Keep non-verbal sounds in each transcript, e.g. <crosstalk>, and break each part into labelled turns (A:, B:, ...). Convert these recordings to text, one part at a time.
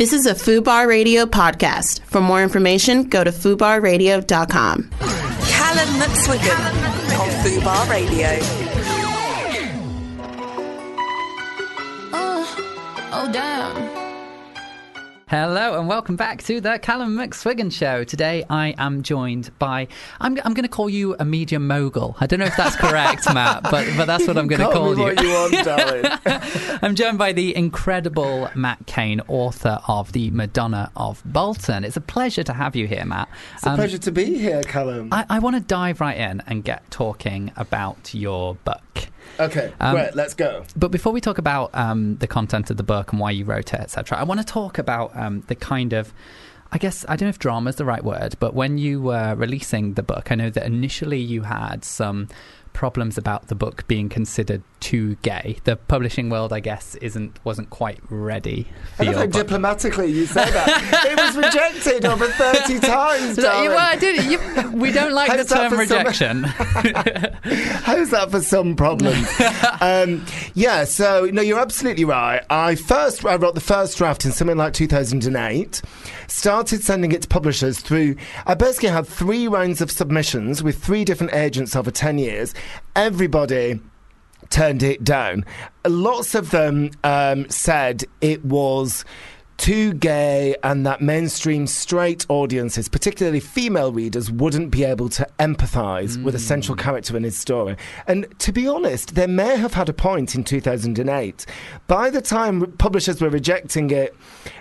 A: This is a FUBAR Radio podcast. For more information, go to FUBARradio.com.
B: Callum McSwiggan on FUBAR Radio.
C: Oh, oh damn.
D: Hello and welcome back to the Callum McSwiggan Show. Today I am joined by I'm, I'm going to call you a media mogul. I don't know if that's correct, <laughs> Matt, but but that's what I'm going to
E: Call me what you want, darling. <laughs>
D: I'm joined by the incredible Matt Kane, author of the Madonna of Bolton. It's a pleasure to have you here, Matt.
E: It's a
D: Um,
E: pleasure to be here, Callum.
D: I, I want to dive right in and get talking about your book.
E: Okay,
D: um,
E: great, let's go.
D: But before we talk about um, the content of the book and why you wrote it, etc., I want to talk about um, the kind of, I guess, I don't know if drama is the right word, but when you were releasing the book, I know that initially you had some problems about the book being considered too gay. The publishing world, I guess, isn't wasn't quite ready for
E: I love
D: your
E: how
D: book.
E: diplomatically you say that. it was rejected over <laughs> 30 times, darling.
D: well, I did, you, we don't like the
E: How's that
D: term
E: for some-
D: rejection. <laughs> <laughs>
E: How's that for some problems? um, yeah, so no, you're absolutely right. I first I wrote the first draft in something like 2008. Started sending it to publishers through. I basically had three rounds of submissions with three different agents over 10 years. Everybody turned it down. Lots of them um, said it was too gay and that mainstream straight audiences, particularly female readers, wouldn't be able to empathise with a central character in his story. And to be honest, they may have had a point in 2008. By the time publishers were rejecting it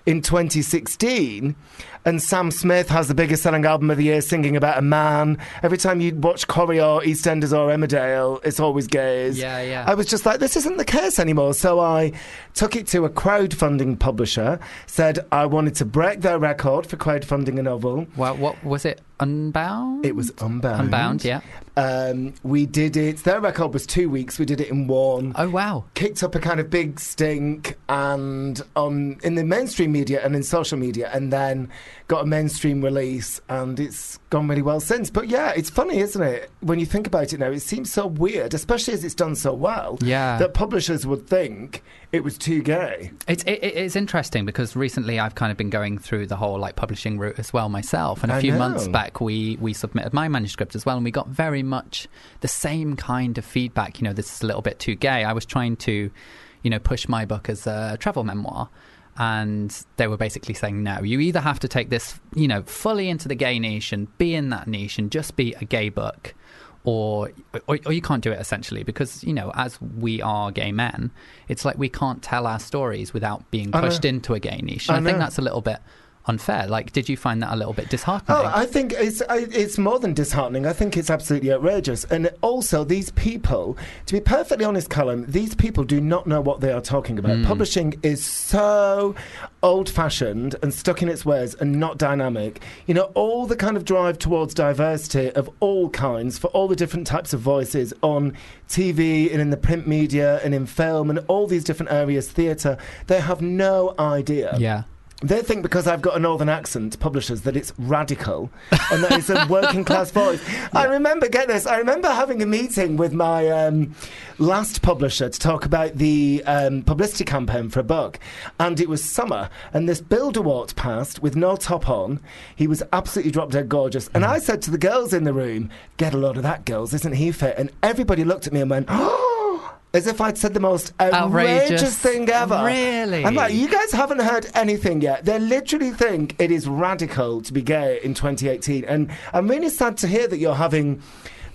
E: in 2016, and Sam Smith has the biggest selling album of the year singing about a man. Every time you watch Corrie or EastEnders or Emmerdale, it's always gays.
D: Yeah, yeah.
E: I was just like, this isn't the case anymore. So I took it to a crowdfunding publisher, said I wanted to break their record for crowdfunding a novel.
D: well, what was it? Unbound.
E: It was Unbound.
D: Unbound. Yeah.
E: Um, we did it, their record was two weeks, we did it in one.
D: Oh wow.
E: Kicked up a kind of big stink and on in the mainstream media and in social media, and then got a mainstream release, and it's gone really well since. But yeah, it's funny, isn't it? When you think about it now, it seems so weird, especially as it's done so well.
D: Yeah.
E: that publishers would think it was too gay.
D: It's it, it's interesting because recently I've kind of been going through the whole like publishing route as well myself, and a
E: I
D: few
E: know.
D: months back we we submitted my manuscript as well, and we got very much the same kind of feedback. You know, this is a little bit too gay. I was trying to, you know, push my book as a travel memoir. And they were basically saying, no, you either have to take this, you know, fully into the gay niche and be in that niche and just be a gay book, or, or or you can't do it essentially because you know as we are gay men it's like we can't tell our stories without being pushed into a gay niche. And
E: I
D: I, think that's a little bit unfair like did you find that a little bit disheartening
E: Oh, I think it's it's more than disheartening. I think it's absolutely outrageous. And also, these people, to be perfectly honest, Callum, these people do not know what they are talking about. Hmm. Publishing is so old-fashioned and stuck in its ways and not dynamic. You know, all the kind of drive towards diversity of all kinds for all the different types of voices on TV and in the print media and in film and all these different areas, theatre. They have no idea.
D: yeah
E: They think because I've got a northern accent, publishers, that it's radical <laughs> and that it's a working class voice. I remember, get this, I remember having a meeting with my um, last publisher to talk about the um, publicity campaign for a book. And it was summer, and this builder walked past with no top on. He was absolutely drop dead gorgeous. And I said to the girls in the room, Get a load of that, girls, isn't he fit? And everybody looked at me and went, <gasps> Oh! As if I'd said the most outrageous,
D: Outrageous.
E: thing ever.
D: Really?
E: I'm like, you guys haven't heard anything yet. They literally think it is radical to be gay in 2018. And I'm really sad to hear that you're having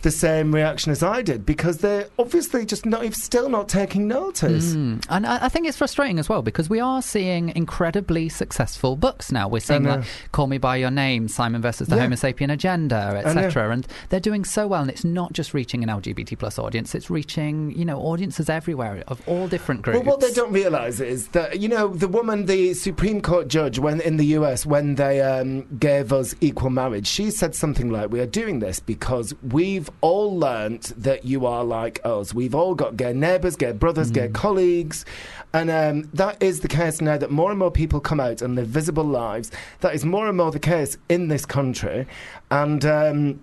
E: the same reaction as I did because they're obviously just not, still not taking notice.
D: Mm. And I, I think it's frustrating as well because we are seeing incredibly successful books now. We're seeing like Call Me by Your Name, Simon versus the
E: Yeah.
D: Homo sapien Agenda, etc. And they're doing so well, and it's not just reaching an LGBT plus audience; it's reaching you know audiences everywhere of all different groups.
E: Well, what they don't realise is that you know the woman, the Supreme Court judge, when in the U.S. when they um, gave us equal marriage, she said something like, "We are doing this because we've all learnt that you are like us. We've all got gay neighbours, gay brothers, gay colleagues, and um, that is the case now that more and more people come out and live visible lives. That is more and more the case in this country, and." Um,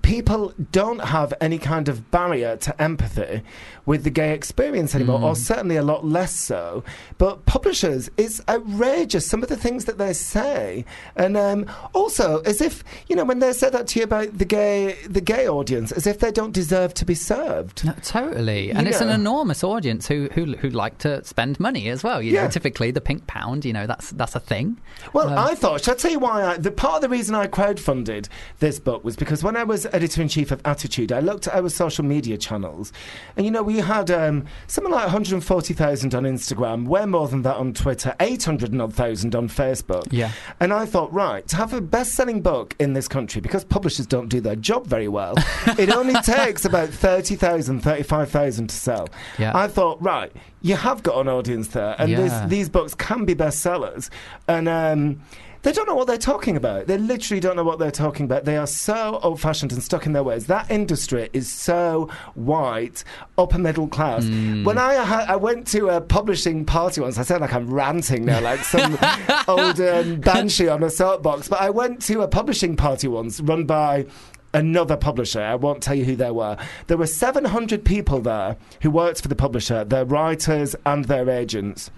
E: people don't have any kind of barrier to empathy with the gay experience anymore, or certainly a lot less so. But publishers, it's outrageous some of the things that they say, and um, also as if you know when they say that to you about the gay the gay audience, as if they don't deserve to be served.
D: No, totally, and
E: You
D: it's an enormous audience who, who who like to spend money as well. You
E: Yeah.
D: know, typically the pink pound, you know, that's that's a thing.
E: Well,
D: Um,
E: I thought, shall I tell you why? I, the part of the reason I crowdfunded this book was because when I was editor in chief of Attitude, I looked at our social media channels, and you know, we had um, something like 140,000 on Instagram, way more than that on Twitter, 800 and odd thousand on Facebook.
D: Yeah.
E: And I thought, right, to have a best selling book in this country, because publishers don't do their job very well, <laughs> it only takes about 30,000, 35,000 to sell.
D: Yeah.
E: I thought, right, you have got an audience there, and this,
D: Yeah.
E: these books can be bestsellers. And um, they don't know what they're talking about. They literally don't know what they're talking about. They are so old fashioned and stuck in their ways. That industry is so white, upper middle class.
D: Hmm.
E: When I, ha- I went to a publishing party once, I sound like I'm ranting now, like some <laughs> old um, banshee on a soapbox, but I went to a publishing party once run by another publisher. I won't tell you who they were. There were 700 people there who worked for the publisher, their writers and their agents.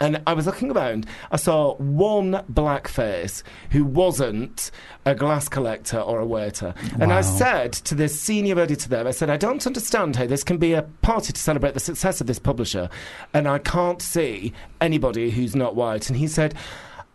E: And I was looking around. I saw one black face who wasn't a glass collector or a waiter. And I said to this senior editor there, I said, I don't understand how this can be a party to celebrate the success of this publisher, and I can't see anybody who's not white. And he said,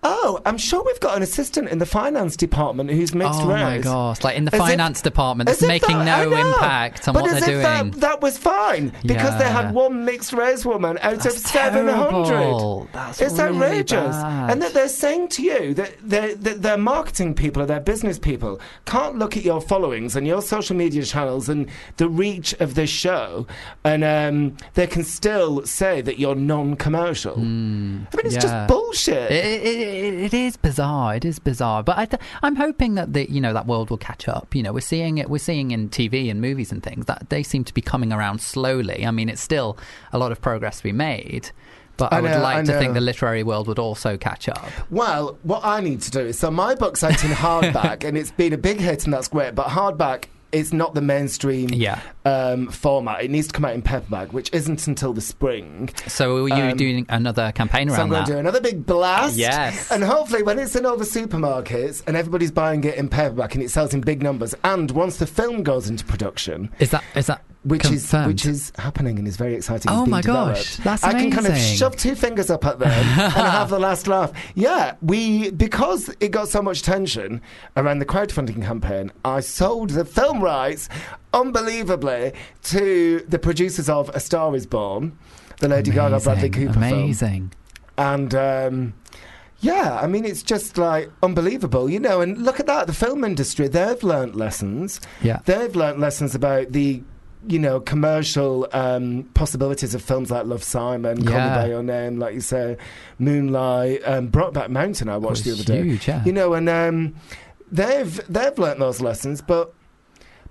E: Oh, I'm sure we've got an assistant in the finance department who's mixed
D: oh
E: race.
D: Oh my gosh! Like in the
E: As if-
D: finance department, that's making
E: that-
D: no impact on
E: but
D: what they're
E: if
D: doing.
E: That, that was fine because they had one mixed race woman out of 700.
D: terrible. That's
E: it's
D: really
E: outrageous.
D: bad.
E: And that they're saying to you that they're, that their marketing people or their business people can't look at your followings and your social media channels and the reach of this show and um, they can still say that you're non commercial. I mean, it's
D: yeah.
E: just bullshit.
D: It, it, it, it is bizarre. It is bizarre, but I th- I'm hoping that the you know that world will catch up. You know, we're seeing it. We're seeing in TV and movies and things that they seem to be coming around slowly. I mean, it's still a lot of progress to be made, but I,
E: I
D: would
E: know,
D: like
E: I
D: to think the literary world would also catch up.
E: Well, what I need to do is so my book's out in <laughs> hardback and it's been a big hit and that's great, but hardback is not the mainstream
D: Yeah.
E: um, format. It needs to come out in paperback, which isn't until the spring.
D: So are you
E: Um,
D: doing another campaign around
E: So I'm going to do another big blast.
D: Yes.
E: And hopefully, when it's in all the supermarkets and everybody's buying it in paperback and it sells in big numbers, and once the film goes into production,
D: is that is that
E: which
D: confirmed?
E: is which is happening and is very exciting.
D: Oh my
E: developed.
D: gosh, that's
E: I can kind of shove two fingers up at them and have the <laughs> last laugh. Yeah, we because it got so much attention around the crowdfunding campaign. I sold the film rights, unbelievably, to the producers of A Star Is Born, the Lady Gaga Bradley
D: Amazing,
E: Cooper film,
D: Amazing.
E: and. Um, yeah, I mean, it's just like unbelievable, you know. And look at that, the film industry, they've learnt lessons.
D: Yeah.
E: They've learnt lessons about the, you know, commercial um, possibilities of films like Love Simon, Call Me By Your Name, like you say, Moonlight, um, Brokeback Mountain, I watched the other day.
D: yeah.
E: You know, and um, they've, they've learnt those lessons, but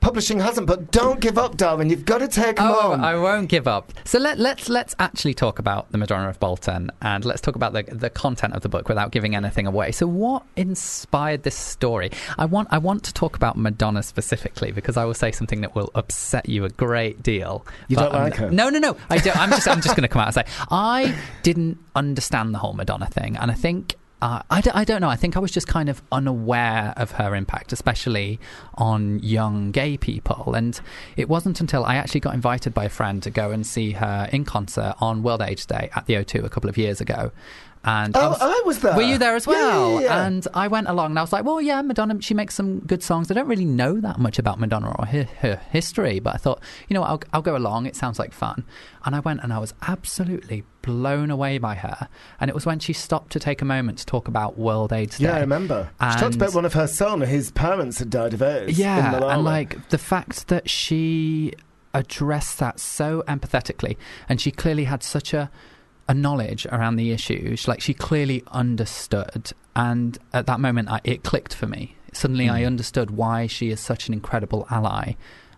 E: publishing hasn't. But don't give up, Darwin. You've got to take them
D: Oh,
E: on.
D: I won't give up. So let, let's let's actually talk about the Madonna of Bolton, and let's talk about the the content of the book without giving anything away. So, what inspired this story? I want I want to talk about Madonna specifically because I will say something that will upset you a great deal.
E: You don't
D: I'm-
E: like her?
D: No, no, no. I don't. I'm just I'm just <laughs> going to come out and say I didn't understand the whole Madonna thing, and I think. Uh, I, d- I don't know. I think I was just kind of unaware of her impact, especially on young gay people. And it wasn't until I actually got invited by a friend to go and see her in concert on World AIDS Day at the O2 a couple of years ago. And
E: Oh, I was there.
D: Were you there as
E: Yeah, yeah,
D: well?
E: yeah.
D: And I went along and I was like, well, yeah, Madonna, she makes some good songs. I don't really know that much about Madonna or her, her history, but I thought, you know, what, I'll, I'll go along. It sounds like fun. And I went and I was absolutely blown away by her. And it was when she stopped to take a moment to talk about World AIDS Day.
E: yeah, I remember. she talked about one of her son. His parents had died of AIDS.
D: Yeah, and like the fact that she addressed that so empathetically, and she clearly had such a a knowledge around the issue. She, like she clearly understood, and at that moment, I, it clicked for me. Suddenly, I hmm. understood why she is such an incredible ally.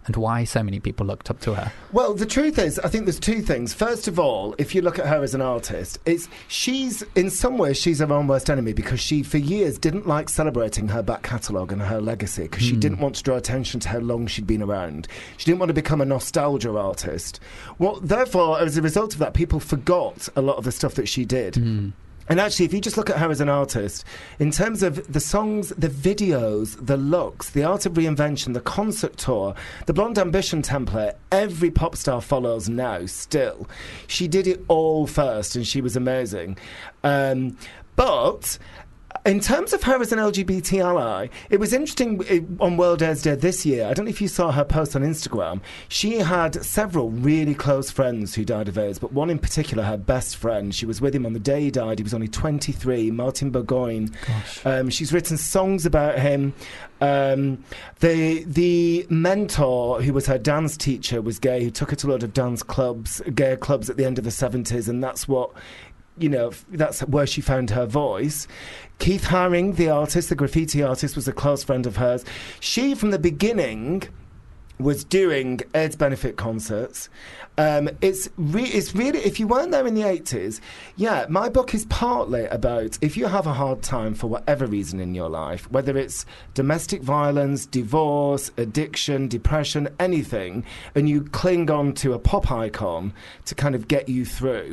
D: And why so many people looked up to her.
E: Well, the truth is, I think there's two things. First of all, if you look at her as an artist, it's she's in some ways she's her own worst enemy because she, for years, didn't like celebrating her back catalogue and her legacy because she hmm. didn't want to draw attention to how long she'd been around. She didn't want to become a nostalgia artist. Well, therefore, as a result of that, people forgot a lot of the stuff that she did. Hmm. And actually, if you just look at her as an artist, in terms of the songs, the videos, the looks, the art of reinvention, the concert tour, the Blonde Ambition template, every pop star follows now still. She did it all first, and she was amazing. Um, but in terms of her as an LGBT ally, it was interesting uh, on World AIDS Day this year. I don't know if you saw her post on Instagram. She had several really close friends who died of AIDS, but one in particular, her best friend. She was with him on the day he died. He was only 23, Martin Burgoyne. Um, she's written songs about him. Um, the the mentor who was her dance teacher was gay, who took her to a lot of dance clubs, gay clubs at the end of the 70s, and that's what you know, that's where she found her voice. Keith Haring, the artist, the graffiti artist, was a close friend of hers. She, from the beginning, was doing AIDS benefit concerts. Um, it's, re- it's really, if you weren't there in the 80s, yeah, my book is partly about if you have a hard time for whatever reason in your life, whether it's domestic violence, divorce, addiction, depression, anything, and you cling on to a pop icon to kind of get you through,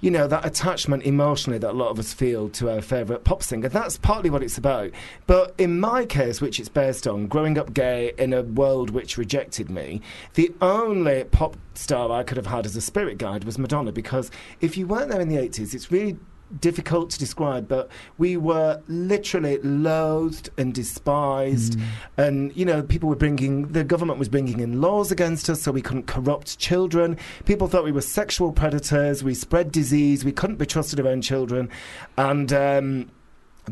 E: you know, that attachment emotionally that a lot of us feel to our favourite pop singer, that's partly what it's about. But in my case, which it's based on, growing up gay in a world which rejected me, the only pop star I could have had as a spirit guide was Madonna because if you weren't there in the 80s, it's really difficult to describe, but we were literally loathed and despised. And, you know, people were bringing, the government was bringing in laws against us so we couldn't corrupt children. People thought we were sexual predators, we spread disease, we couldn't be trusted around children. And, um,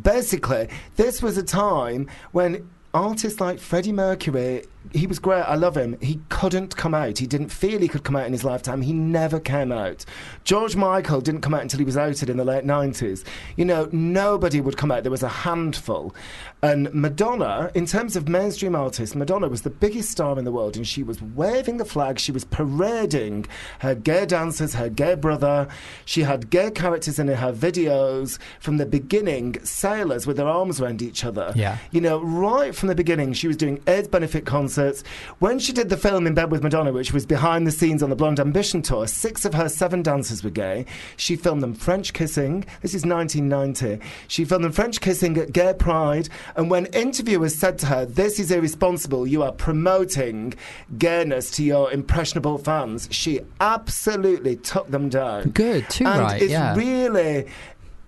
E: basically, this was a time when artists like Freddie Mercury, he was great. I love him. He couldn't come out. He didn't feel he could come out in his lifetime. He never came out. George Michael didn't come out until he was outed in the late 90s. You know, nobody would come out. There was a handful. And Madonna, in terms of mainstream artists, Madonna was the biggest star in the world and she was waving the flag. She was parading her gay dancers, her gay brother. She had gay characters in her videos from the beginning, sailors with their arms around each other.
D: Yeah.
E: You know, right from the beginning, she was doing AIDS benefit concerts. When she did the film In Bed with Madonna, which was behind the scenes on the Blonde Ambition tour, six of her seven dancers were gay. She filmed them French kissing. This is 1990. She filmed them French kissing at Gay Pride. And when interviewers said to her, This is irresponsible, you are promoting gayness to your impressionable fans, she absolutely took them down.
D: Good, too
E: and
D: right,
E: It's
D: yeah.
E: really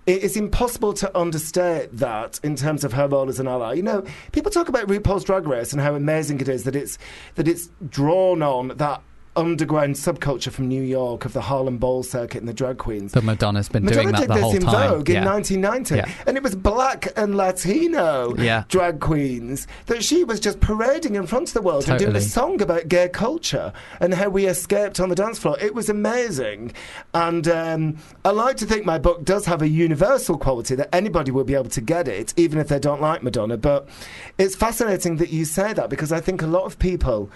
E: it is impossible to understate that in terms of her role as an ally. You know, people talk about RuPaul's Drag Race and how amazing it is that it's that it's drawn on that underground subculture from New York of the Harlem Ball circuit and the drag queens.
D: But Madonna's been
E: Madonna
D: doing that
E: did
D: the
E: this
D: whole
E: in
D: time.
E: Vogue in 1990,
D: Yeah.
E: and it was black and Latino
D: Yeah.
E: drag queens that she was just parading in front of the world and doing a song about gay culture and how we escaped on the dance floor. It was amazing, and um, I like to think my book does have a universal quality that anybody will be able to get it, even if they don't like Madonna. But it's fascinating that you say that because I think a lot of people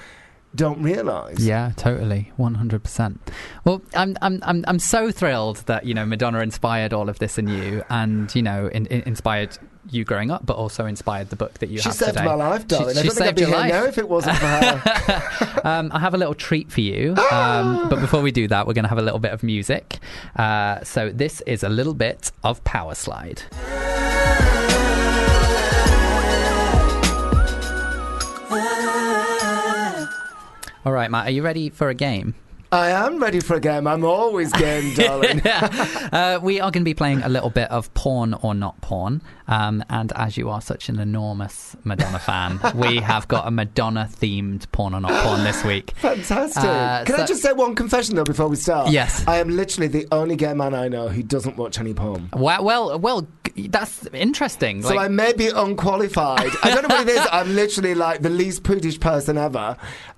E: don't realise.
D: Yeah, totally, one hundred percent. Well, I'm I'm I'm I'm so thrilled that you know Madonna inspired all of this in you, and you know in, in- inspired you growing up, but also inspired the book that you
E: She
D: have
E: saved
D: today.
E: my life, darling.
D: She,
E: I
D: she
E: don't think I'd be here
D: life.
E: now if it wasn't for her. <laughs>
D: um, I have a little treat for you, um, but before we do that, we're going to have a little bit of music. Uh, so this is a little bit of Power Slide. All right, Matt, are you ready for a game?
E: I am ready for a game. I'm always game, <laughs> darling.
D: uh, we are going to be playing a little bit of porn or not porn. Um, and as you are such an enormous Madonna fan, we have got a Madonna themed porn or not porn this week.
E: Fantastic.
D: Uh,
E: Can I just say one confession though before we start?
D: Yes.
E: I am literally the only gay man I know who doesn't watch any porn.
D: Well, well, well that's interesting.
E: So
D: Like-
E: I may be unqualified. I don't know what it is. I'm literally like the least prudish person ever.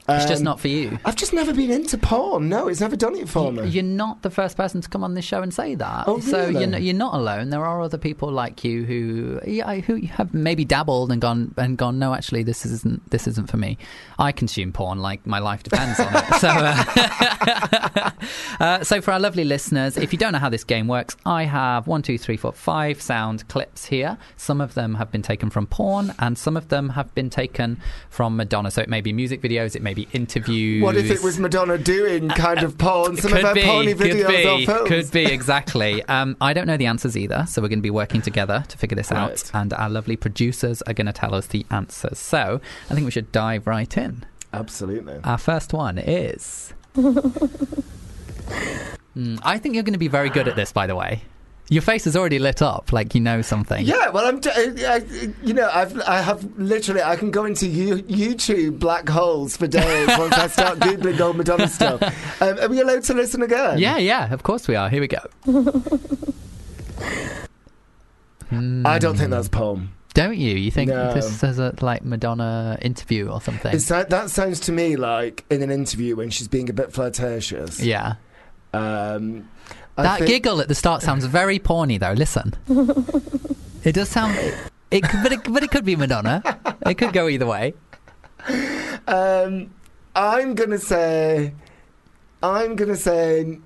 D: It's just
E: Um,
D: not for you.
E: I've just never been into porn. No, it's never done it for me.
D: You're not the first person to come on this show and say that.
E: Oh,
D: So
E: really?
D: you're, not, you're not alone. There are other people like you who yeah, who have maybe dabbled and gone and gone. No, actually, this isn't this isn't for me. I consume porn like my life depends on it. So, uh, <laughs> uh, so for our lovely listeners, if you don't know how this game works, I have one, two, three, four, five sound clips here. Some of them have been taken from porn, and some of them have been taken from Madonna. So it may be music videos, it may be interviews.
E: What if it was Madonna doing kind of porn, some of her porny
D: could
E: videos
D: be,
E: or films?
D: Could be, exactly. Um, I don't know the answers either, so we're going to be working together to figure this out. And our lovely producers are going to tell us the answers. So I think we should dive right in.
E: Absolutely.
D: Our first one is. <laughs> Hmm, I think you're going to be very good at this, by the way. Your face is already lit up, like you know something.
E: Yeah, well, I'm. I, I- you know, I've. I have literally. I can go into you, YouTube black holes for days <laughs> once I start googling old Madonna stuff. <laughs> Um, are we allowed to listen again?
D: Yeah, yeah, of course we are. Here we go. <laughs>
E: I don't think that's porn.
D: Don't you? You think
E: No.
D: this is a like Madonna interview or something?
E: Like, that sounds to me like in an interview when she's being a bit flirtatious.
D: yeah.
E: Um, I
D: That
E: think-
D: giggle at the start sounds very porny, though. Listen, <laughs> it does sound. It, could- but it, but it could be Madonna. It could go either way.
E: Um, I'm gonna say. I'm gonna say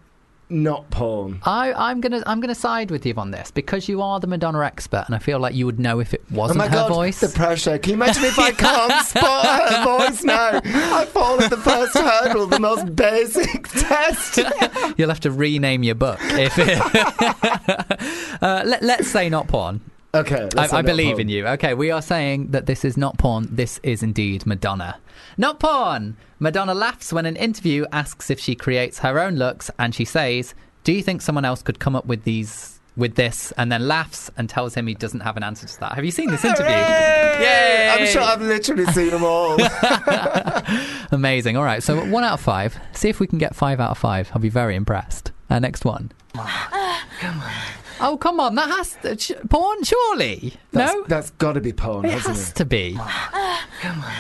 E: not porn.
D: I, I'm gonna I'm gonna side with you on this because you are the Madonna expert, and I feel like you would know if it
E: Oh
D: wasn't
E: my
D: her
E: god,
D: voice.
E: the pressure. Can you imagine if I can't <laughs> spot her voice now? I fall at the first hurdle, the most basic <laughs> test. <laughs>
D: You'll have to rename your book if. It, uh, let, let's say not porn.
E: Okay,
D: I, I believe
E: porn.
D: in you. Okay, we are saying that this is not porn. This is indeed Madonna. Not porn. Madonna laughs when an interview asks if she creates her own looks, and she says, "Do you think someone else could come up with these with this?" And then laughs and tells him he doesn't have an answer to that. Have you seen this interview?
E: Hooray!
D: Yay!
E: I'm sure I've literally seen them all. <laughs>
D: Amazing. All right, so one out of five. See if we can get five out of five. I'll be very impressed. Uh, next one. <sighs> come on. Oh come on! That has to, sh- porn, surely.
E: That's,
D: no,
E: that's got to be porn,
D: It
E: hasn't
D: has
E: it?
D: to be. <sighs> Come on.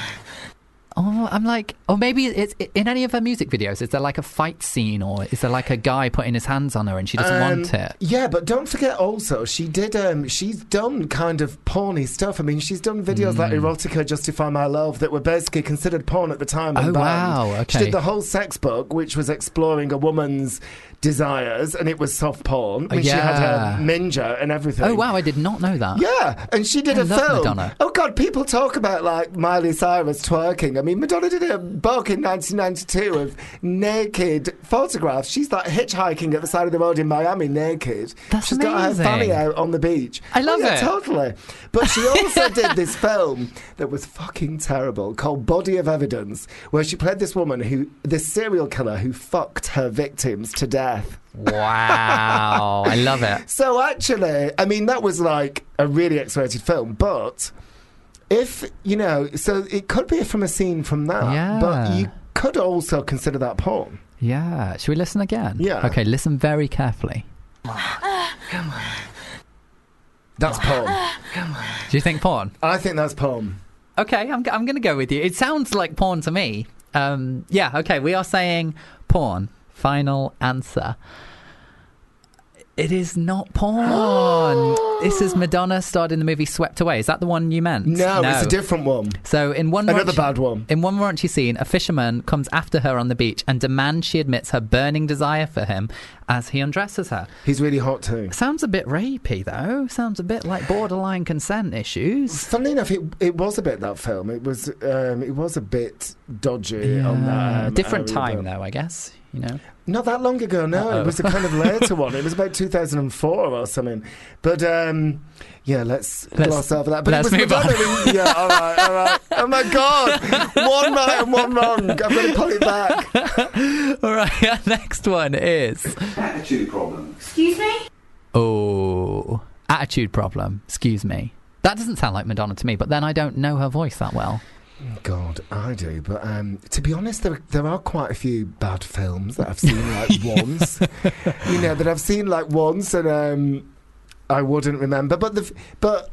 D: Oh, I'm like, or maybe it's in any of her music videos. Is there like a fight scene, or is there like a guy putting his hands on her and she doesn't want
E: Um,
D: it?
E: Yeah, but don't forget also she did. Um, she's done kind of porny stuff. I mean, she's done videos like Erotica, Justify My Love, that were basically considered porn at the time. and
D: Oh, wow,
E: She
D: okay.
E: did the whole sex book, which was exploring a woman's desires, and it was soft porn. I mean, she had
D: Yeah.
E: her ninja and everything.
D: Oh wow, I did not know that.
E: Yeah, and she did
D: I
E: a
D: love
E: film.
D: Madonna.
E: Oh God, people talk about like Miley Cyrus twerking. I mean, Madonna did a book in 1992 of naked photographs. She's like hitchhiking at the side of the road in Miami naked.
D: That's
E: She's got her
D: amazing.
E: fanny out on the beach.
D: I love
E: Oh, yeah,
D: it.
E: Totally. But she also <laughs> did this film that was fucking terrible called Body of Evidence, where she played this woman who, this serial killer who fucked her victims to death.
D: Wow, I love it. <laughs>
E: So actually, I mean, that was like a really X-rated film, but if you know, so it could be from a scene from that,
D: Yeah.
E: but you could also consider that porn.
D: Yeah, should we listen again?
E: Yeah.
D: Okay, listen very carefully.
E: Come on, That's porn.
D: Do you think porn?
E: I think that's porn.
D: Okay, I'm, I'm going to go with you. It sounds like porn to me. Um, yeah, okay, we are saying porn. Final answer. It is not porn. this is Madonna starred in the movie Swept Away. Is that the one you meant?
E: No, it's a different one.
D: So in one
E: Another
D: raunchy-
E: bad one.
D: In one raunchy scene, a fisherman comes after her on the beach and demands she admits her burning desire for him as he undresses her.
E: He's really hot too.
D: Sounds a bit rapey, though. Sounds a bit like borderline consent issues.
E: Funnily enough, it, it was a bit that film. It was um, it was a bit dodgy on that. um,
D: different
E: area,
D: time,
E: but-
D: though. I guess you know.
E: Not that long ago, no.
D: Uh-oh.
E: It was a kind of later <laughs> one. It was about 2004 or something. But um, yeah, let's,
D: Let's-
E: gloss over that. But
D: let's
E: it was
D: move on.
E: Madonna. yeah, all right, all right. <laughs> Oh my God, one right and one wrong. I've got to pull it back. <laughs>
D: All right, our next one is
F: attitude problem.
C: Excuse me?
D: oh attitude problem. Excuse me. That doesn't sound like Madonna to me, but then I don't know her voice that well.
E: God, I do. But um, to be honest, there there are quite a few bad films that I've seen <laughs> like once. You know that I've seen like once, and um, I wouldn't remember. But the but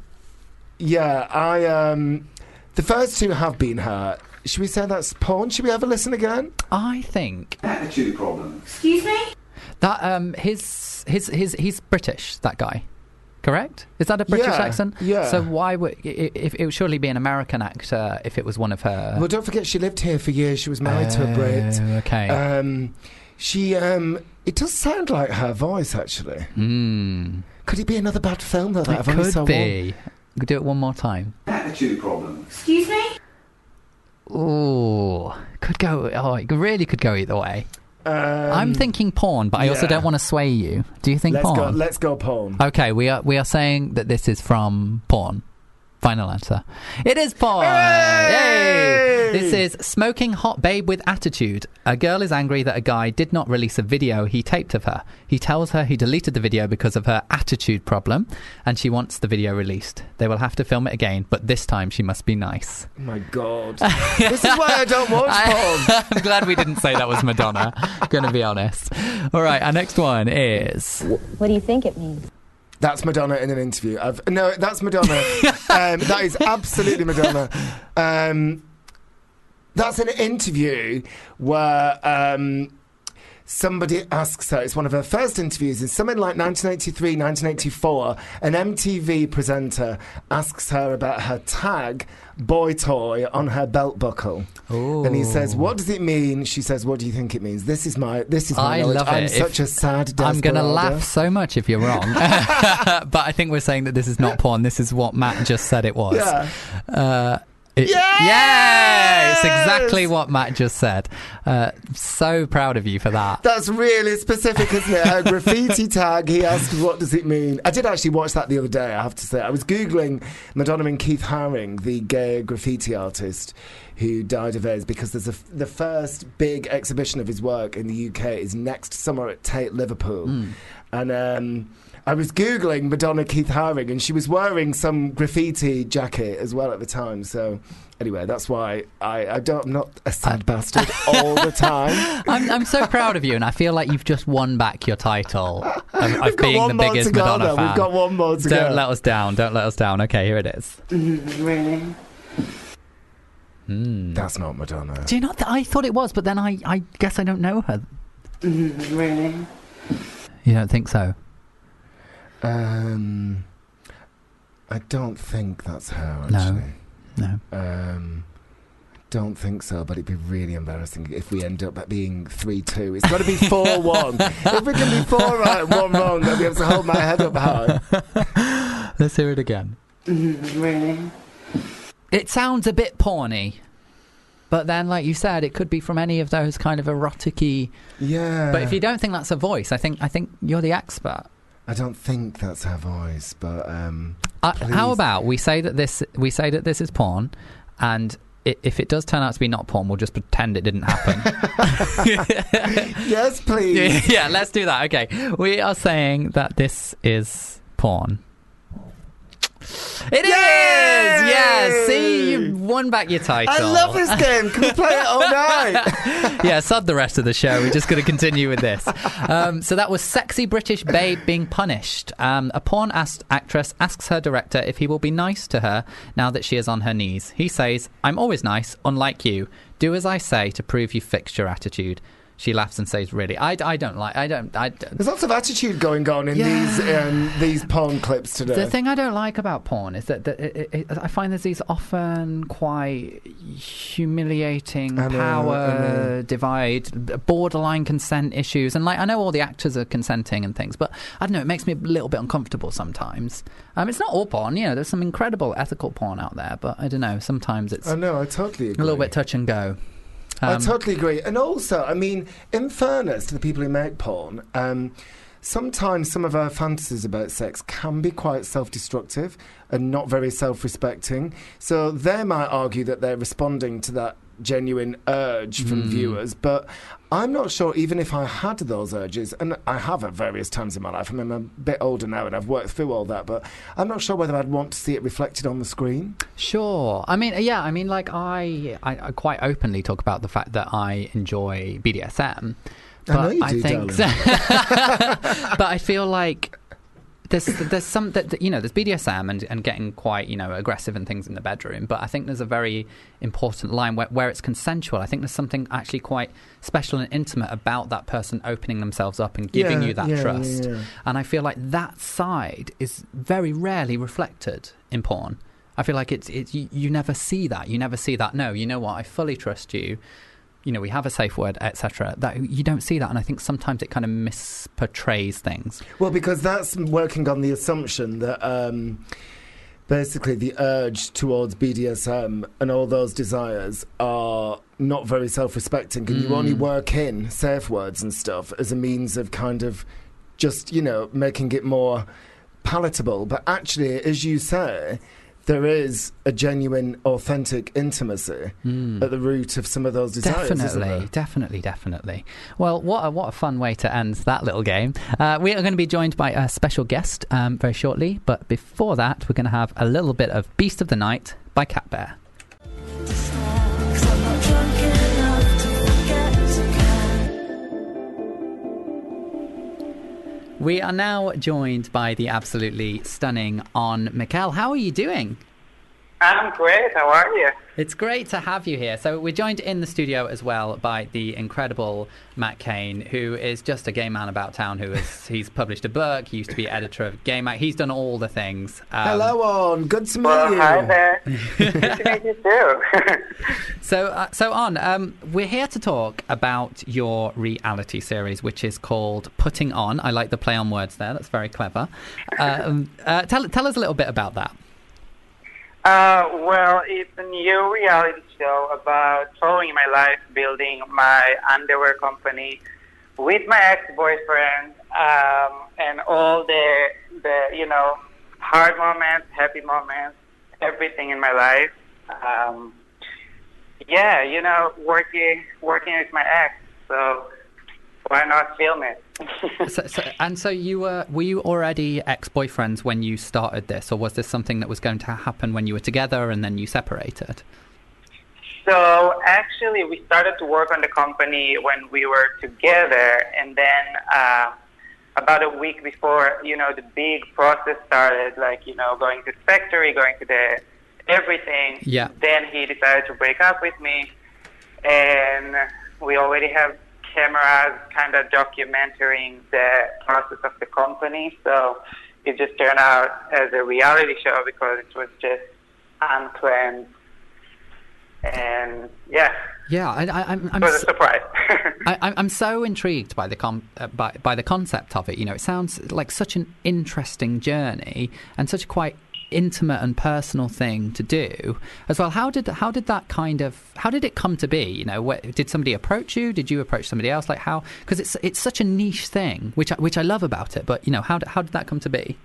E: yeah, I um, the first two have been hurt. should we say that's porn? Should we ever listen again?
D: I think
F: attitude problem.
G: Excuse me?
D: that um his his his he's British. That guy, correct? Is that a British
E: Yeah,
D: accent?
E: yeah.
D: So why would i- i- if it would surely be an American actor if it was one of her?
E: Well, don't forget she lived here for years. She was married to a Brit.
D: Oh, Okay.
E: Um, she, um, it does sound like her voice actually.
D: Hmm.
E: Could it be another bad film though? That
D: It
E: I've only
D: could
E: saw one?
D: be. Could do it one more time.
F: Attitude problem.
G: Excuse me?
D: Oh, could go. Oh, it really could go either way.
E: Um,
D: I'm thinking porn, but I also
E: yeah.
D: don't want to sway you. Do you think
E: Let's
D: porn?
E: go. Let's go porn.
D: okay, we are we are saying that this is from porn. Final answer. It is porn.
E: Hooray!
D: Yay! This is smoking hot babe with attitude. A girl is angry that a guy did not release a video he taped of her. He tells her he deleted the video because of her attitude problem, and she wants the video released. They will have to film it again, but this time she must be nice.
E: Oh my god. <laughs> this is why I don't watch porn.
D: I, <laughs> I'm glad we didn't say that was Madonna. Gonna be honest. All right, our next one is
H: What do you think it means?
E: That's Madonna in an interview. I've, no, that's Madonna. <laughs> um, that is absolutely Madonna. Um, that's an interview where um, somebody asks her, it's one of her first interviews, in something like 1983, 1984, an MTV presenter asks her about her tag, boy toy, on her belt buckle. And he says, "What does it mean?" She says, "What do you think it means?" This is my this is my
D: I
E: knowledge.
D: love
E: I'm
D: it.
E: such
D: If-
E: a sad.
D: I'm going to laugh so much if you're wrong. <laughs> but I think we're saying that this is not porn. This is what Matt just said it was.
E: Yeah.
D: Uh, it-
E: Yes!
D: Yeah! It's exactly what Matt just said. Uh, so proud of you for that.
E: That's really specific, isn't it? Her graffiti <laughs> tag. He asked, "What does it mean?" I did actually watch that the other day. I have to say, I was googling Madonna and Keith Haring, the gay graffiti artist who died of AIDS, because there's a, the first big exhibition of his work in the UK is next summer at Tate Liverpool, and. Um, I was googling Madonna Keith Haring, and she was wearing some graffiti jacket as well at the time. So, anyway, that's why I, I don't. I'm not a sad bastard <laughs> all the time.
D: I'm, I'm so proud of you, and I feel like you've just won back your title of, of <laughs> being the biggest
E: go,
D: Madonna fan.
E: We've got one more to
D: Don't
E: go.
D: let us down. Don't let us down. Okay, here it is. <laughs>
G: Really?
D: Hmm.
E: That's not Madonna.
D: Do you not? Th- I thought it was, but then I, I guess I don't know her.
G: Really?
D: You don't think so?
E: Um, I don't think that's her.
D: No.
E: Actually,
D: No.
E: um, don't think so. But it'd be really embarrassing if we end up being three two. It's got to be four one. <laughs> If it can be four right and one wrong, I'll be able to hold my head up high. <laughs>
D: Let's hear it again.
G: Really?
D: It sounds a bit porny, but then, like you said, it could be from any of those kind of erotic-y.
E: Yeah.
D: But if you don't think that's a voice, I think I think you're the expert.
E: I don't think that's her voice. But um,
D: Uh, how about we say that this we say that this is porn, and i if it does turn out to be not porn, we'll just pretend it didn't happen. <laughs>
E: yes, please.
D: yeah, <laughs> yeah, let's do that. Okay, we are saying that this is porn. It is.
E: Yay!
D: Yes. See, you won back your title.
E: I love this game. Can we play it all night? <laughs>
D: yeah, Sub the rest of the show. We're just going to continue with this. Um, so that was sexy British babe being punished. Um, a porn ast- actress asks her director if he will be nice to her now that she is on her knees. He says, "I'm always nice, unlike you. Do as I say to prove you fixed your attitude." She laughs and says, "Really? I, I don't like. I don't. I." d-
E: There's lots of attitude going on in
D: Yeah.
E: these um, these porn clips today.
D: The thing I don't like about porn is that, that it, it, I find there's these often quite humiliating
E: I
D: power
E: I
D: divide, borderline consent issues, and like I know all the actors are consenting and things, but I don't know. It makes me a little bit uncomfortable sometimes. Um, it's not all porn, you know. There's some incredible ethical porn out there, but I don't know. Sometimes it's
E: I know. I totally agree.
D: a little bit touch and go.
E: I
D: Um,
E: totally agree. And also, I mean, in fairness to the people who make porn, um, sometimes some of our fantasies about sex can be quite self destructive and not very self respecting. So they might argue that they're responding to that genuine urge from
D: Mm.
E: viewers. But I'm not sure, even if I had those urges, and I have at various times in my life, I mean, I'm a bit older now and I've worked through all that, but I'm not sure whether I'd want to see it reflected on the screen.
D: Sure. I mean, yeah. I mean, like I, I, I quite openly talk about the fact that I enjoy BDSM.
E: I know
D: But
E: you do,
D: think, <laughs> <laughs> but I feel like there's there's some that you know there's BDSM and, and getting quite you know aggressive and things in the bedroom, but I think there's a very important line where, where it's consensual. I think there's something actually quite special and intimate about that person opening themselves up and giving
E: Yeah,
D: you that
E: yeah,
D: trust.
E: yeah.
D: And I feel like that side is very rarely reflected in porn. I feel like it's it's you, you never see that. You never see that. No, you know what? I fully trust you. You know, we have a safe word, etc. That you don't see that, and I think sometimes it kind of misportrays things.
E: Well, because that's working on the assumption that um, basically the urge towards BDSM and all those desires are not very self-respecting, and you only work in safe words and stuff as a means of kind of just you know making it more palatable. But actually, as you say. There is a genuine, authentic intimacy at the root of some of those desires.
D: Definitely, definitely, definitely. Well, what a, what a fun way to end that little game. Uh, we are going to be joined by a special guest um, very shortly, but before that, we're going to have a little bit of Beast of the Night by Cat Bear. We are now joined by the absolutely stunning On Mikkel. How are you doing?
H: I'm great. How are you?
D: It's great to have you here. So we're joined in the studio as well by the incredible Matt Kane, who is just a gay man about town. Who is <laughs> he's published a book. He used to be editor of Gay Mag. He's done all the things. Um,
E: Hello, on. Good to meet
H: Well,
E: you.
H: hi there. <laughs> Good to meet you too. <laughs>
D: So, uh, so on. Um, we're here to talk about your reality series, which is called Putting On. I like the play on words there. That's very clever. Um, uh, tell tell us a little bit about that.
H: Uh, well, it's a new reality show about following my life, building my underwear company with my ex-boyfriend, um, and all the the you know hard moments, happy moments, everything in my life. Um, yeah, you know, working working with my ex, so why not film it? <laughs>
D: So, so, and so you were were you already ex boyfriends when you started this, or was this something that was going to happen when you were together and then you separated?
H: So actually, we started to work on the company when we were together, and then uh, about a week before, you know, the big process started, like you know, going to the factory, going to the everything.
D: Yeah.
H: Then he decided to break up with me, and we already have cameras kind of documenting the process of the company. So it just turned out as a reality show because it was just unplanned. And yeah,
D: Yeah, I, I, I'm. I'm
H: it was a surprise. <laughs>
D: I, I'm- I'm so intrigued by the com- uh, by, by the concept of it. You know, it sounds like such an interesting journey and such a quite intimate and personal thing to do as well. How did how did that kind of how did it come to be? You know, wh- did somebody approach you? Did you approach somebody else? Like how? Because it's it's such a niche thing, which I, which I love about it. But you know, how how did that come to be?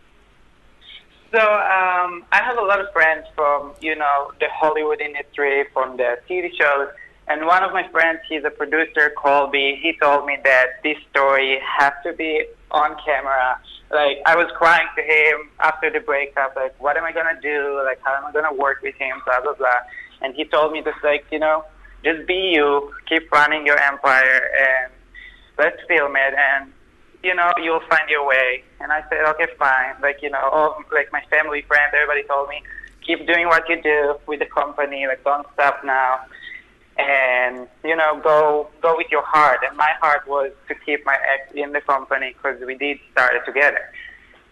H: So um, I have a lot of friends from you know the Hollywood industry, from the TV shows, and one of my friends, he's a producer, Colby. He told me that this story has to be on camera. Like I was crying to him after the breakup, like what am I gonna do? Like how am I gonna work with him? Blah blah blah. And he told me just like you know, just be you, keep running your empire, and let's film it and you know you'll find your way and i said okay fine like you know all like my family friends everybody told me keep doing what you do with the company like don't stop now and you know go go with your heart and my heart was to keep my ex in the company because we did start it together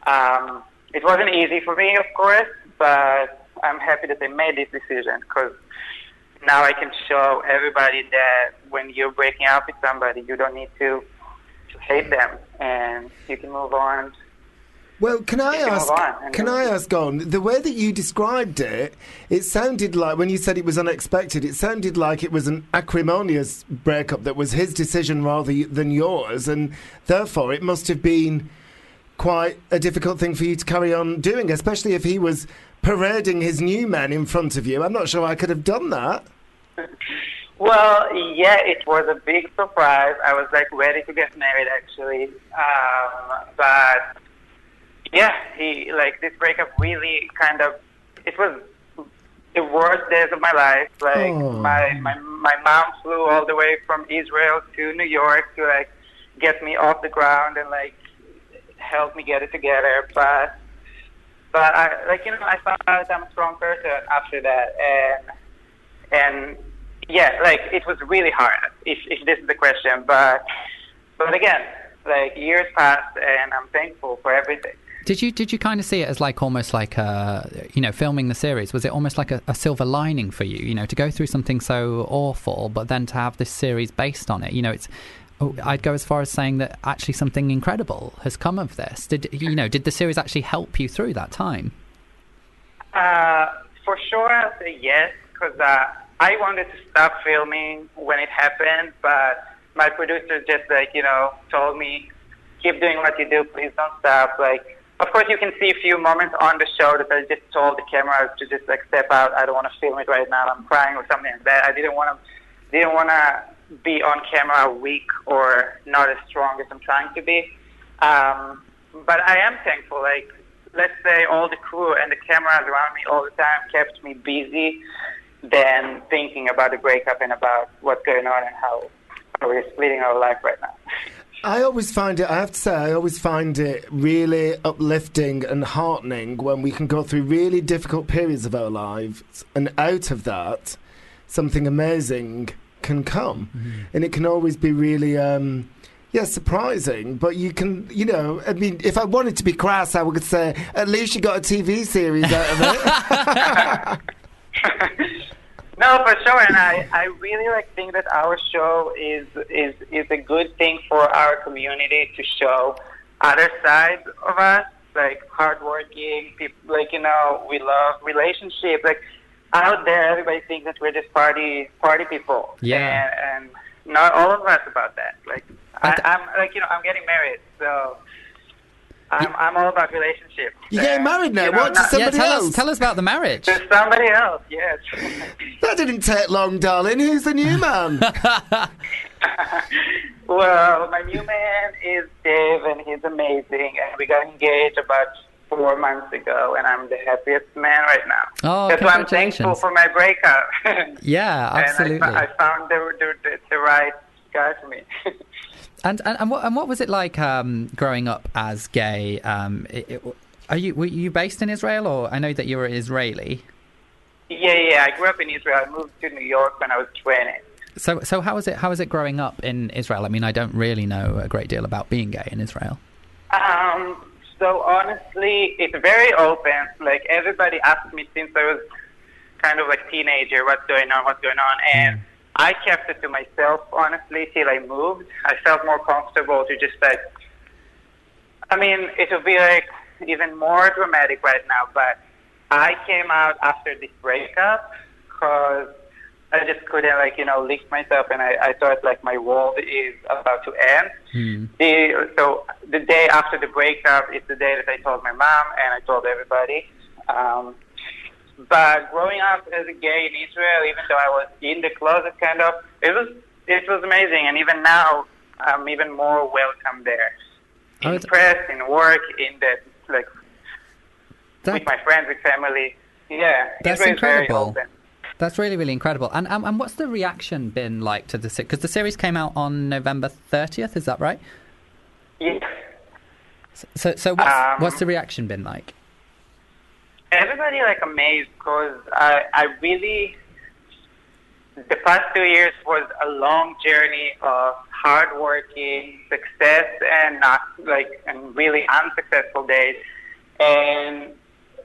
H: um, it wasn't easy for me of course but i'm happy that i made this decision because now I can show everybody that when you're breaking up with somebody, you don't need to, to hate them, and you can move on.
E: Well, can I ask? Can I ask on the way that you described it? It sounded like when you said it was unexpected. It sounded like it was an acrimonious breakup that was his decision rather than yours, and therefore it must have been quite a difficult thing for you to carry on doing, especially if he was parading his new man in front of you. I'm not sure I could have done that. <laughs>
H: Well, yeah, it was a big surprise. I was like ready to get married actually, um, but yeah, he like this breakup really kind of it was the worst days of my life. Like
E: Oh.
H: my my my mom flew all the way from Israel to New York to like get me off the ground and like helped me get it together. But but I like you know I found out I'm a strong person after that, and and yeah, like it was really hard. If if this is the question, but but again, like years passed, and I'm thankful for everything.
D: Did you did you kind of see it as like almost like uh you know filming the series? Was it almost like a, a silver lining for you? You know, to go through something so awful, but then to have this series based on it. You know, it's. oh, I'd go as far as saying that actually something incredible has come of this. Did you know? Did the series actually help you through that time?
H: Uh, for sure, I'll say yes, because uh, I wanted to stop filming when it happened, but my producer just like you know told me, keep doing what you do, please don't stop. Like, of course, you can see a few moments on the show that I just told the camera to just like step out. I don't want to film it right now. I'm crying or something like that. I didn't want to, didn't want to be on camera weak or not as strong as I'm trying to be. Um, but I am thankful. Like, let's say all the crew and the cameras around me all the time kept me busy than thinking about the breakup and about what's going on and how, we're splitting our life right now.
E: I always find it, I have to say, I always find it really uplifting and heartening when we can go through really difficult periods of our lives and out of that, something amazing can come. And it can always be really, um, yeah, surprising. But you can, you know, I mean, if I wanted to be crass, I would say, at least you got a TV series out of it. <laughs> <laughs>
H: No, for sure, and I, I really like think that our show is is is a good thing for our community to show other sides of us, like hardworking people, like you know we love relationship. Like out there, everybody thinks that we're just party party people.
D: Yeah.
H: and, and not all of us about that. Like I, I'm like you know I'm getting married, so. I'm, I'm all about relationships.
E: You're getting married now?
H: you know,
E: What, to
H: not-
E: some-
D: yeah,
E: Somebody
D: tell
E: else?
D: us tell us about the marriage.
H: to somebody else, yes. <laughs>
E: that didn't take long, darling. Who's the new man? <laughs> <laughs>
H: well, my new man is Dave, and he's amazing. And we got engaged about four months ago, and I'm the happiest man right now.
D: Oh,
H: That's why I'm thankful
D: congratulations.
H: for my breakup.
D: Yeah, absolutely.
H: And I, I found the, the, the, the right guy for me.
D: And and, and, what, and what was it like um, growing up as gay? Um, it, it, are you were you based in Israel, or I know that you were Israeli?
H: yeah, yeah. I grew up in Israel. I moved to New York when I was 20.
D: So so how was it how was it growing up in Israel? I mean, I don't really know a great deal about being gay in Israel.
H: Um, so honestly, it's very open. Like everybody asked me since I was kind of like teenager, what's going on, what's going on, and I kept it to myself honestly till I moved. I felt more comfortable to just like. I mean, it would be like even more dramatic right now, but I came out after this breakup because I just couldn't like you know lift myself, and I, I thought like my world is about to end.
D: Hmm.
H: The, so the day after the breakup is the day that I told my mom and I told everybody. Um, but growing up as a gay in Israel, even though I was in the closet, kind of, it was it was amazing. And even now, I'm even more welcome there.
D: Oh,
H: In
D: it's-
H: press, in work, in the like
D: That-
H: with my friends, with family. Yeah,
D: That's
H: Israel
D: incredible.
H: open.
D: That's really, really incredible. And um, and what's the reaction been like to the series? because the series came out on November thirtieth? Is that right?
H: Yeah.
D: So so what's,
H: Um,
D: what's the reaction been like?
H: Everybody like amazed because I, I really the past two years was a long journey of hard working success and not like and really unsuccessful days. And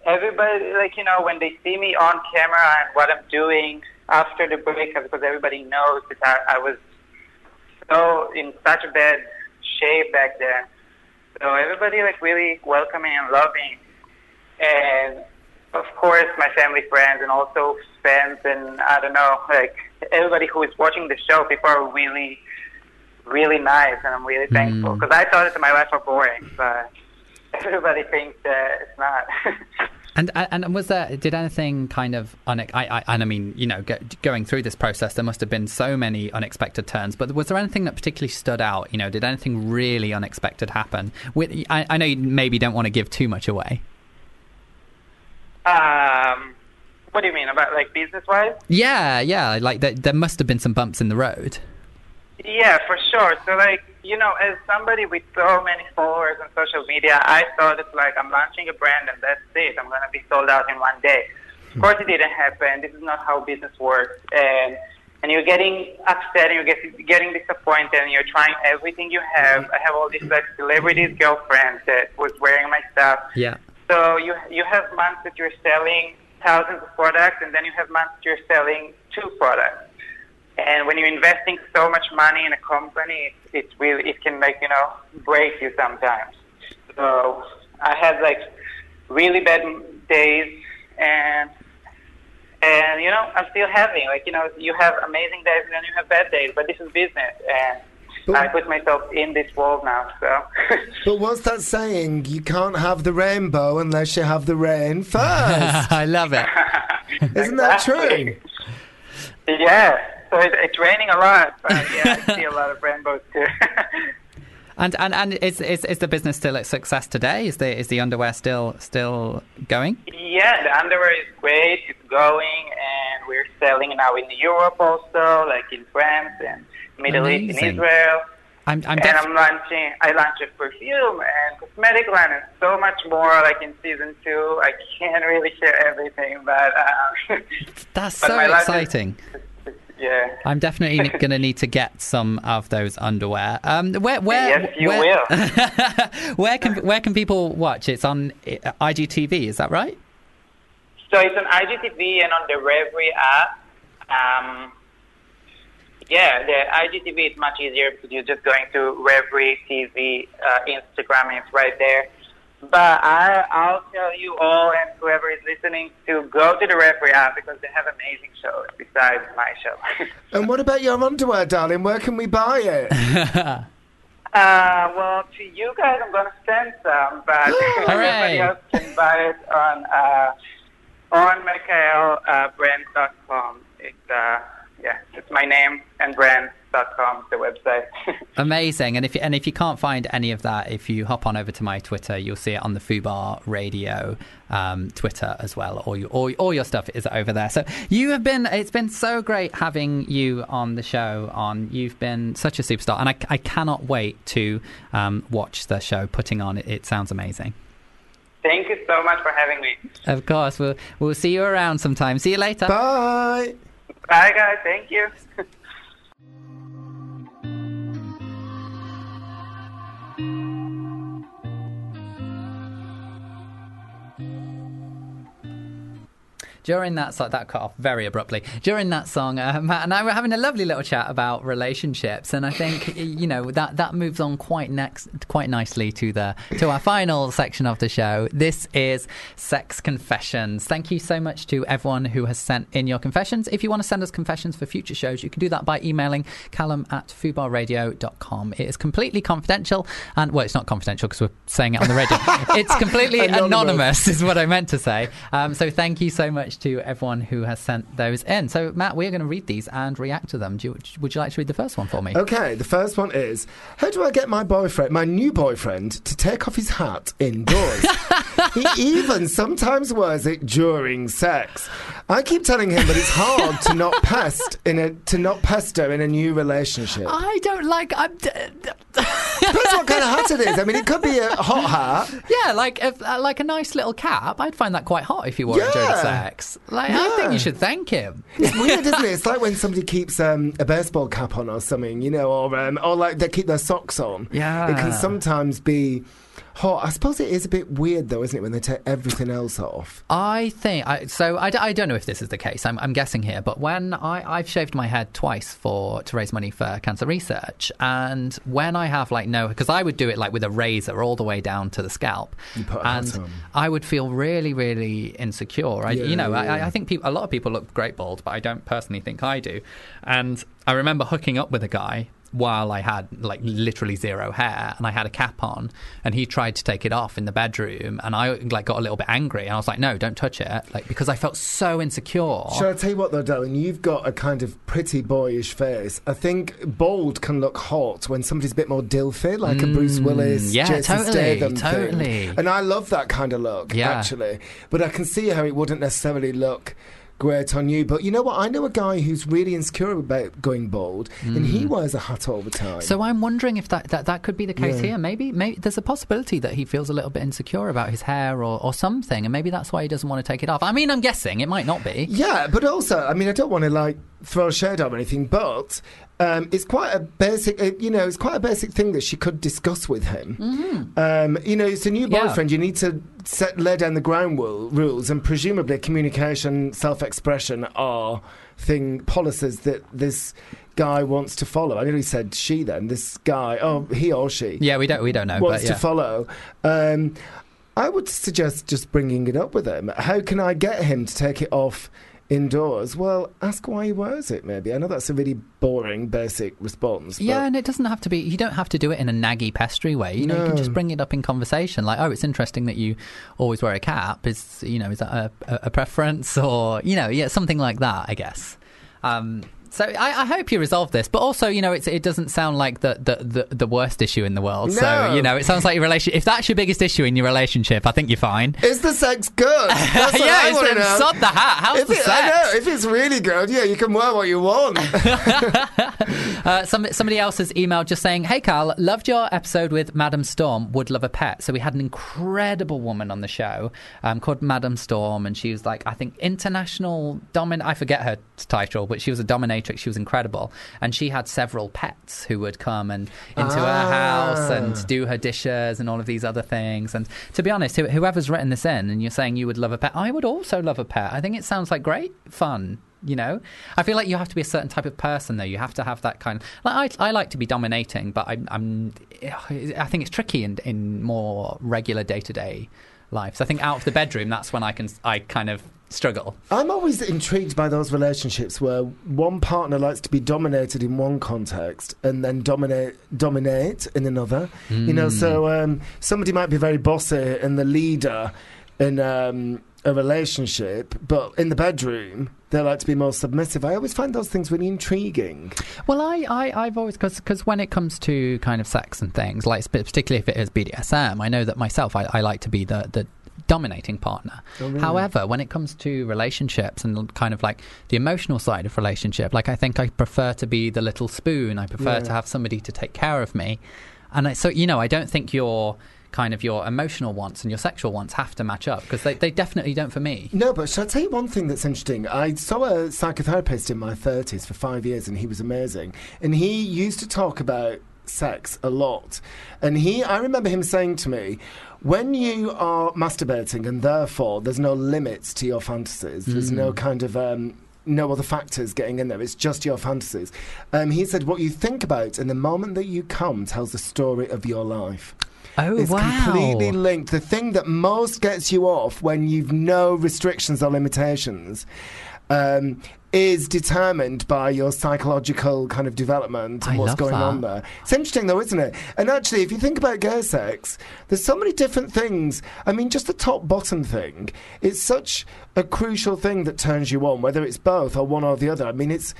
H: everybody like you know when they see me on camera and what I'm doing after the break, because everybody knows that I, I was so in such bad shape back then. So everybody like really welcoming and loving. And of course my family friends and also fans and I don't know like everybody who is watching the show people are really really nice and I'm really mm. thankful because I thought that my life was boring but <laughs> everybody thinks that it's not. <laughs>
D: And and was there did anything kind of une- I, I and I mean you know go, going through this process there must have been so many unexpected turns but was there anything that particularly stood out? You know did anything really unexpected happen? With I, I know you maybe don't want to give too much away
H: um what do you mean about like business wise
D: yeah yeah like there, there must have been some bumps in the road
H: Yeah, for sure. So like you know, as somebody with so many followers on social media, I thought it's like I'm launching a brand and that's it. I'm going to be sold out in one day. Of course, it didn't happen. This is not how business works. And and you're getting upset and you're get, getting disappointed and you're trying everything you have. I have all these like celebrities girlfriends that was wearing my stuff.
D: Yeah.
H: So you you have months that you're selling thousands of products, and then you have months that you're selling two products. And when you're investing so much money in a company, it, it really it can make you know break you sometimes. So I had like really bad days, and and you know I'm still having like you know you have amazing days and then you have bad days, but this is business, and
E: But-
H: I put myself in this world now. So <laughs>
E: But what's that saying? You can't have the rainbow unless you have the rain first. <laughs>
D: I love it. <laughs>
E: Isn't that true?
H: yeah. So it, it's raining a lot, but yeah, I see a lot of rainbows too.
D: And and and is, is is the business still a success today? Is the is the underwear still still going?
H: Yeah, the underwear is great. It's going, and we're selling now in Europe also, like in France and Middle East
D: Amazing.
H: and Israel.
D: I'm I'm
H: and I'm launching. I launched a perfume and cosmetic line, and so much more. Like in season two, I can't really share everything, but uh, <laughs>
D: that's
H: but
D: so
H: is-
D: exciting. <laughs>
H: yeah.
D: I'm definitely <laughs> going to need to get some of those underwear. Um, where where
H: Yes, you
D: where,
H: will.
D: where can where can people watch? It's on uh, IGTV. Is that right?
H: So it's on IGTV and on the Revry app. Um, yeah, the IGTV is much easier because you're just going to Revry TV, uh, Instagram, and it's right there. But I, I'll tell you all and whoever is listening to go to the Revry app because they have amazing shows besides my show. <laughs>
E: And what about your underwear, darling? Where can we buy it? <laughs>
H: uh, well, to you guys, I'm going to send some, but <gasps> <laughs> everybody else can buy it on uh, on MichaelBrand.com. It's uh, yeah, it's my name and brand.com, the website. <laughs>
D: Amazing. And if you, and if you can't find any of that, if you hop on over to my Twitter, you'll see it on the Fubar Radio um, Twitter as well. All your all, all your stuff is over there. So you have been. It's been so great having you on the show. On you've been such a superstar, and I, I cannot wait to um, watch the show putting on. It, it sounds amazing.
H: Thank you so much for having me.
D: Of course, we'll we'll see you around sometime. See you later.
E: Bye.
H: Bye, guys. Thank you. <laughs>
D: During that song, that cut off very abruptly. During that song, uh, Matt and I were having a lovely little chat about relationships, and I think you know that that moves on quite next, quite nicely to the to our final section of the show. This is sex confessions. Thank you so much to everyone who has sent in your confessions. If you want to send us confessions for future shows, you can do that by emailing callum at fubarradio.com. It is completely confidential, and well, it's not confidential because we're saying it on the radio. <laughs> it's completely
E: Anonymous.
D: anonymous is what I meant to say. Um, so thank you so much to everyone who has sent those in. So Matt, we're going to read these and react to them. Do you, would you like to read the first one for me?
E: Okay, the first one is How do I get my boyfriend, my new boyfriend, to take off his hat indoors? <laughs> he even sometimes wears it during sex. I keep telling him that it's hard to not pest in a to not pester in a new relationship.
D: I don't like. I'm,
E: Depends what kind of hat it is. I mean, it could be a hot hat.
D: yeah, like if, uh, like a nice little cap. I'd find that quite hot if you wore it during
E: Yeah.
D: Sex. Like I think you should thank him.
E: It's weird, isn't it? It's like when somebody keeps um, a baseball cap on or something, you know, or um, or like they keep their socks on.
D: Yeah.
E: it can sometimes be hot. I suppose it is a bit weird, though, isn't it, when they take everything else off?
D: I think I, so. I don't know if this is the case. I'm, I'm guessing here, but when I, I've shaved my head twice for to raise money for cancer research, and when I have like no, because I would do it like with a razor all the way down to the scalp,
E: You put
D: and. I would feel really, really insecure. I,
E: Yeah,
D: you know,
E: yeah,
D: I. I think people, a lot of people look great bald, but I don't personally think I do. And I remember hooking up with a guy while I had like literally zero hair and I had a cap on and he tried to take it off in the bedroom and I like got a little bit angry and I was like no don't touch it like because I felt so insecure
E: Shall I tell you what, though, darling? You've got a kind of pretty boyish face. I think bald can look hot when somebody's a bit more dilfy, like a Bruce Willis,
D: Mm, yeah,
E: Jason
D: totally, totally.
E: thing. And I love that kind of look,
D: Yeah.
E: actually. But I can see how it wouldn't necessarily look great on you. But you know what? I know a guy who's really insecure about going bald, and he wears a hat all the time.
D: Mm. So I'm wondering if that, that, that could be the case
E: Yeah.
D: here. Maybe maybe there's a possibility that he feels a little bit insecure about his hair or, or something, and maybe that's why he doesn't want to take it off. I mean, I'm guessing it might not be.
E: Yeah, but also, I mean, I don't want to like throw shade on or anything, but um, it's quite a basic, uh, you know, it's quite a basic thing that she could discuss with him. Um, you know, it's a new
D: Mm-hmm. Yeah.
E: boyfriend. You need to set, lay down the ground rule, rules, and presumably communication, self-expression are thing policies that this guy wants to follow. I nearly said she. Then this guy, oh, he or she
D: Yeah, we don't we don't know.
E: wants
D: but yeah.
E: to follow. Um, I would suggest just bringing it up with him. How can I get him to take it off indoors? Well, ask why he wears it. Maybe I know that's a really boring, basic response. but-
D: Yeah, and it doesn't have to be. You don't have to do it in a naggy, pestry way. You know, you can just bring it up in conversation. Like, oh, it's interesting that you always wear a cap. Is you know, is that a, a, a preference or you know, yeah, something like that. I guess. Um, so I, I hope you resolve this, but also you know it's, it doesn't sound like the, the, the, the worst issue in the world. So you know it sounds like your relation. If that's your biggest issue in your relationship, I think you're fine.
E: Is the sex good? <laughs> That's what
D: yeah,
E: I
D: it's
E: want to know.
D: sod the hat. How's
E: If
D: the
E: it,
D: sex?
E: I know if it's really good, yeah, you can wear what you want. <laughs> <laughs>
D: Uh, some, somebody else has emailed just saying, "Hey Carl, loved your episode with Madam Storm. Would love a pet." So we had an incredible woman on the show um, called Madam Storm, and she was like, I think international domin. I forget her title, but she was a dominatrix. She was incredible, and she had several pets who would come and into her
E: Ah.
D: house and do her dishes and all of these other things. And to be honest, who, whoever's written this in, and you're saying you would love a pet, I would also love a pet. I think it sounds like great fun. You know, I feel like you have to be a certain type of person, though. You have to have that kind. Of, like I, I like to be dominating, but I'm, I'm I think it's tricky in in more regular day to day lives. I think out of the bedroom, that's when I can I kind of struggle.
E: I'm always intrigued by those relationships where one partner likes to be dominated in one context and then dominate dominate in another. You know, so um, somebody might be very bossy and the leader in um, a relationship, but in the bedroom they like to be more submissive. I always find those things really intriguing.
D: Well, I, I I've always because when it comes to kind of sex and things, like particularly if it is BDSM, I know that myself I, I like to be the the dominating partner. Oh, However, when it comes to relationships and kind of like the emotional side of relationship, like I think I prefer to be the little spoon. I prefer
E: Yeah.
D: to have somebody to take care of me, and I, so you know I don't think your kind of your emotional wants and your sexual wants have to match up because they, they definitely don't for me.
E: No, but shall I tell you one thing that's interesting? I saw a psychotherapist in my 30s for five years, and he was amazing. And he used to talk about sex a lot. And he, I remember him saying to me, when you are masturbating, and therefore there's no limits to your fantasies, there's no kind of. Um, no other factors getting in there. It's just your fantasies. Um, he said, "What you think about in the moment that you come tells the story of your life."
D: Oh
E: It's
D: wow!
E: completely linked. The thing that most gets you off when you've no restrictions or limitations um, is determined by your psychological kind of development and
D: I
E: what's going
D: that.
E: on there. It's interesting though, isn't it? And actually, if you think about gay sex, there's so many different things. I mean, just the top bottom thing, it's such a crucial thing that turns you on, whether it's both or one or the other. I mean, it's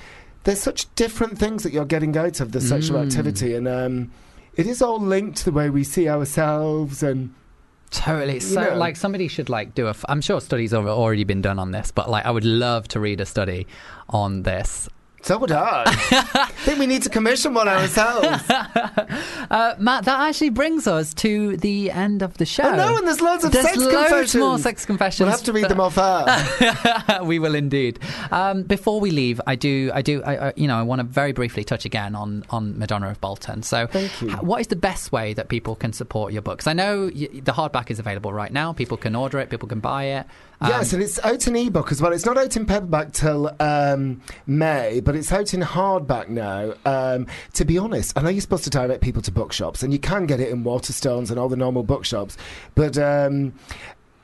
E: there's such different things that you're getting out of the sexual
D: Mm.
E: activity and um, it is all linked to the way we see ourselves and
D: Totally. So, like, somebody should like do a. F- I'm sure studies have already been done on this, but like, I would love to read a study on this.
E: So would I. <laughs> I think we need to commission one ourselves. <laughs>
D: Uh, Matt, that actually brings us to the end of the show.
E: Oh no, and there's loads of
D: There's
E: sex
D: loads
E: confessions.
D: more sex confessions.
E: We'll have to read them off air. <laughs>
D: we will indeed. Um, before we leave, I do, I do, I, I, you know, I want to very briefly touch again on on Madonna of Bolton. So,
E: Thank you.
D: what is the best way that people can support your book? Because I know y- the hardback is available right now. People can order it. People can buy it. Um,
E: yes, and it's out in ebook as well. It's not out in paperback till um, May, but it's out in hardback now. Um, to be honest, I know you're supposed to direct people to bookshops, and you can get it in Waterstones and all the normal bookshops, but. Um,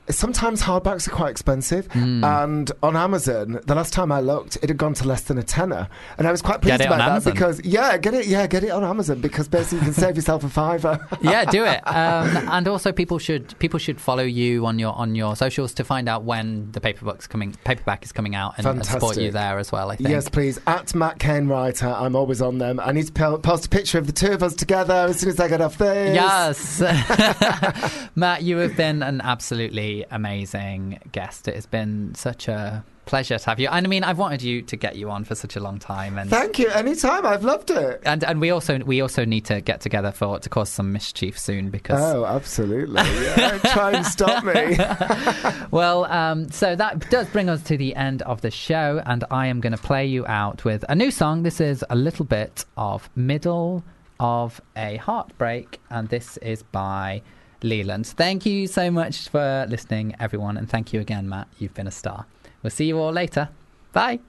E: Sometimes hardbacks are quite expensive,
D: Hmm.
E: and on Amazon, the last time I looked, it had gone to less than a tenner, and I was quite pleased about that
D: Amazon.
E: because yeah, get it, yeah, get it on Amazon because basically you can save <laughs> yourself a fiver.
D: yeah, do it. <laughs> Um, and also, people should people should follow you on your on your socials to find out when the paperback's coming paperback is coming out and, and support you there as well. I think.
E: Yes, please. At Matt Cain Writer, I'm always on them. I need to post a picture of the two of us together as soon as I get off this.
D: Yes, <laughs> Matt, you have been an absolutely amazing guest. It has been such a Pleasure to have you. And I mean, I've wanted you to get you on for such a long time, and
E: Thank you. Anytime. I've loved it.
D: and and we also we also need to get together for to cause some mischief soon because
E: Oh, absolutely. Yeah. Try and stop me. <laughs>
D: Well, um, so that does bring us to the end of the show, and I am going to play you out with a new song. This is a little bit of Middle of a Heartbreak, and this is by Leland. Thank you so much for listening, everyone, and thank you again, Matt. You've been a star. We'll see you all later. Bye.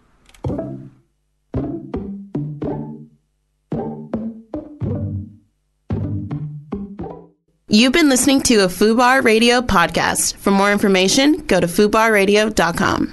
A: You've been listening to a FUBAR Radio podcast. For more information, go to FUBARradio.com.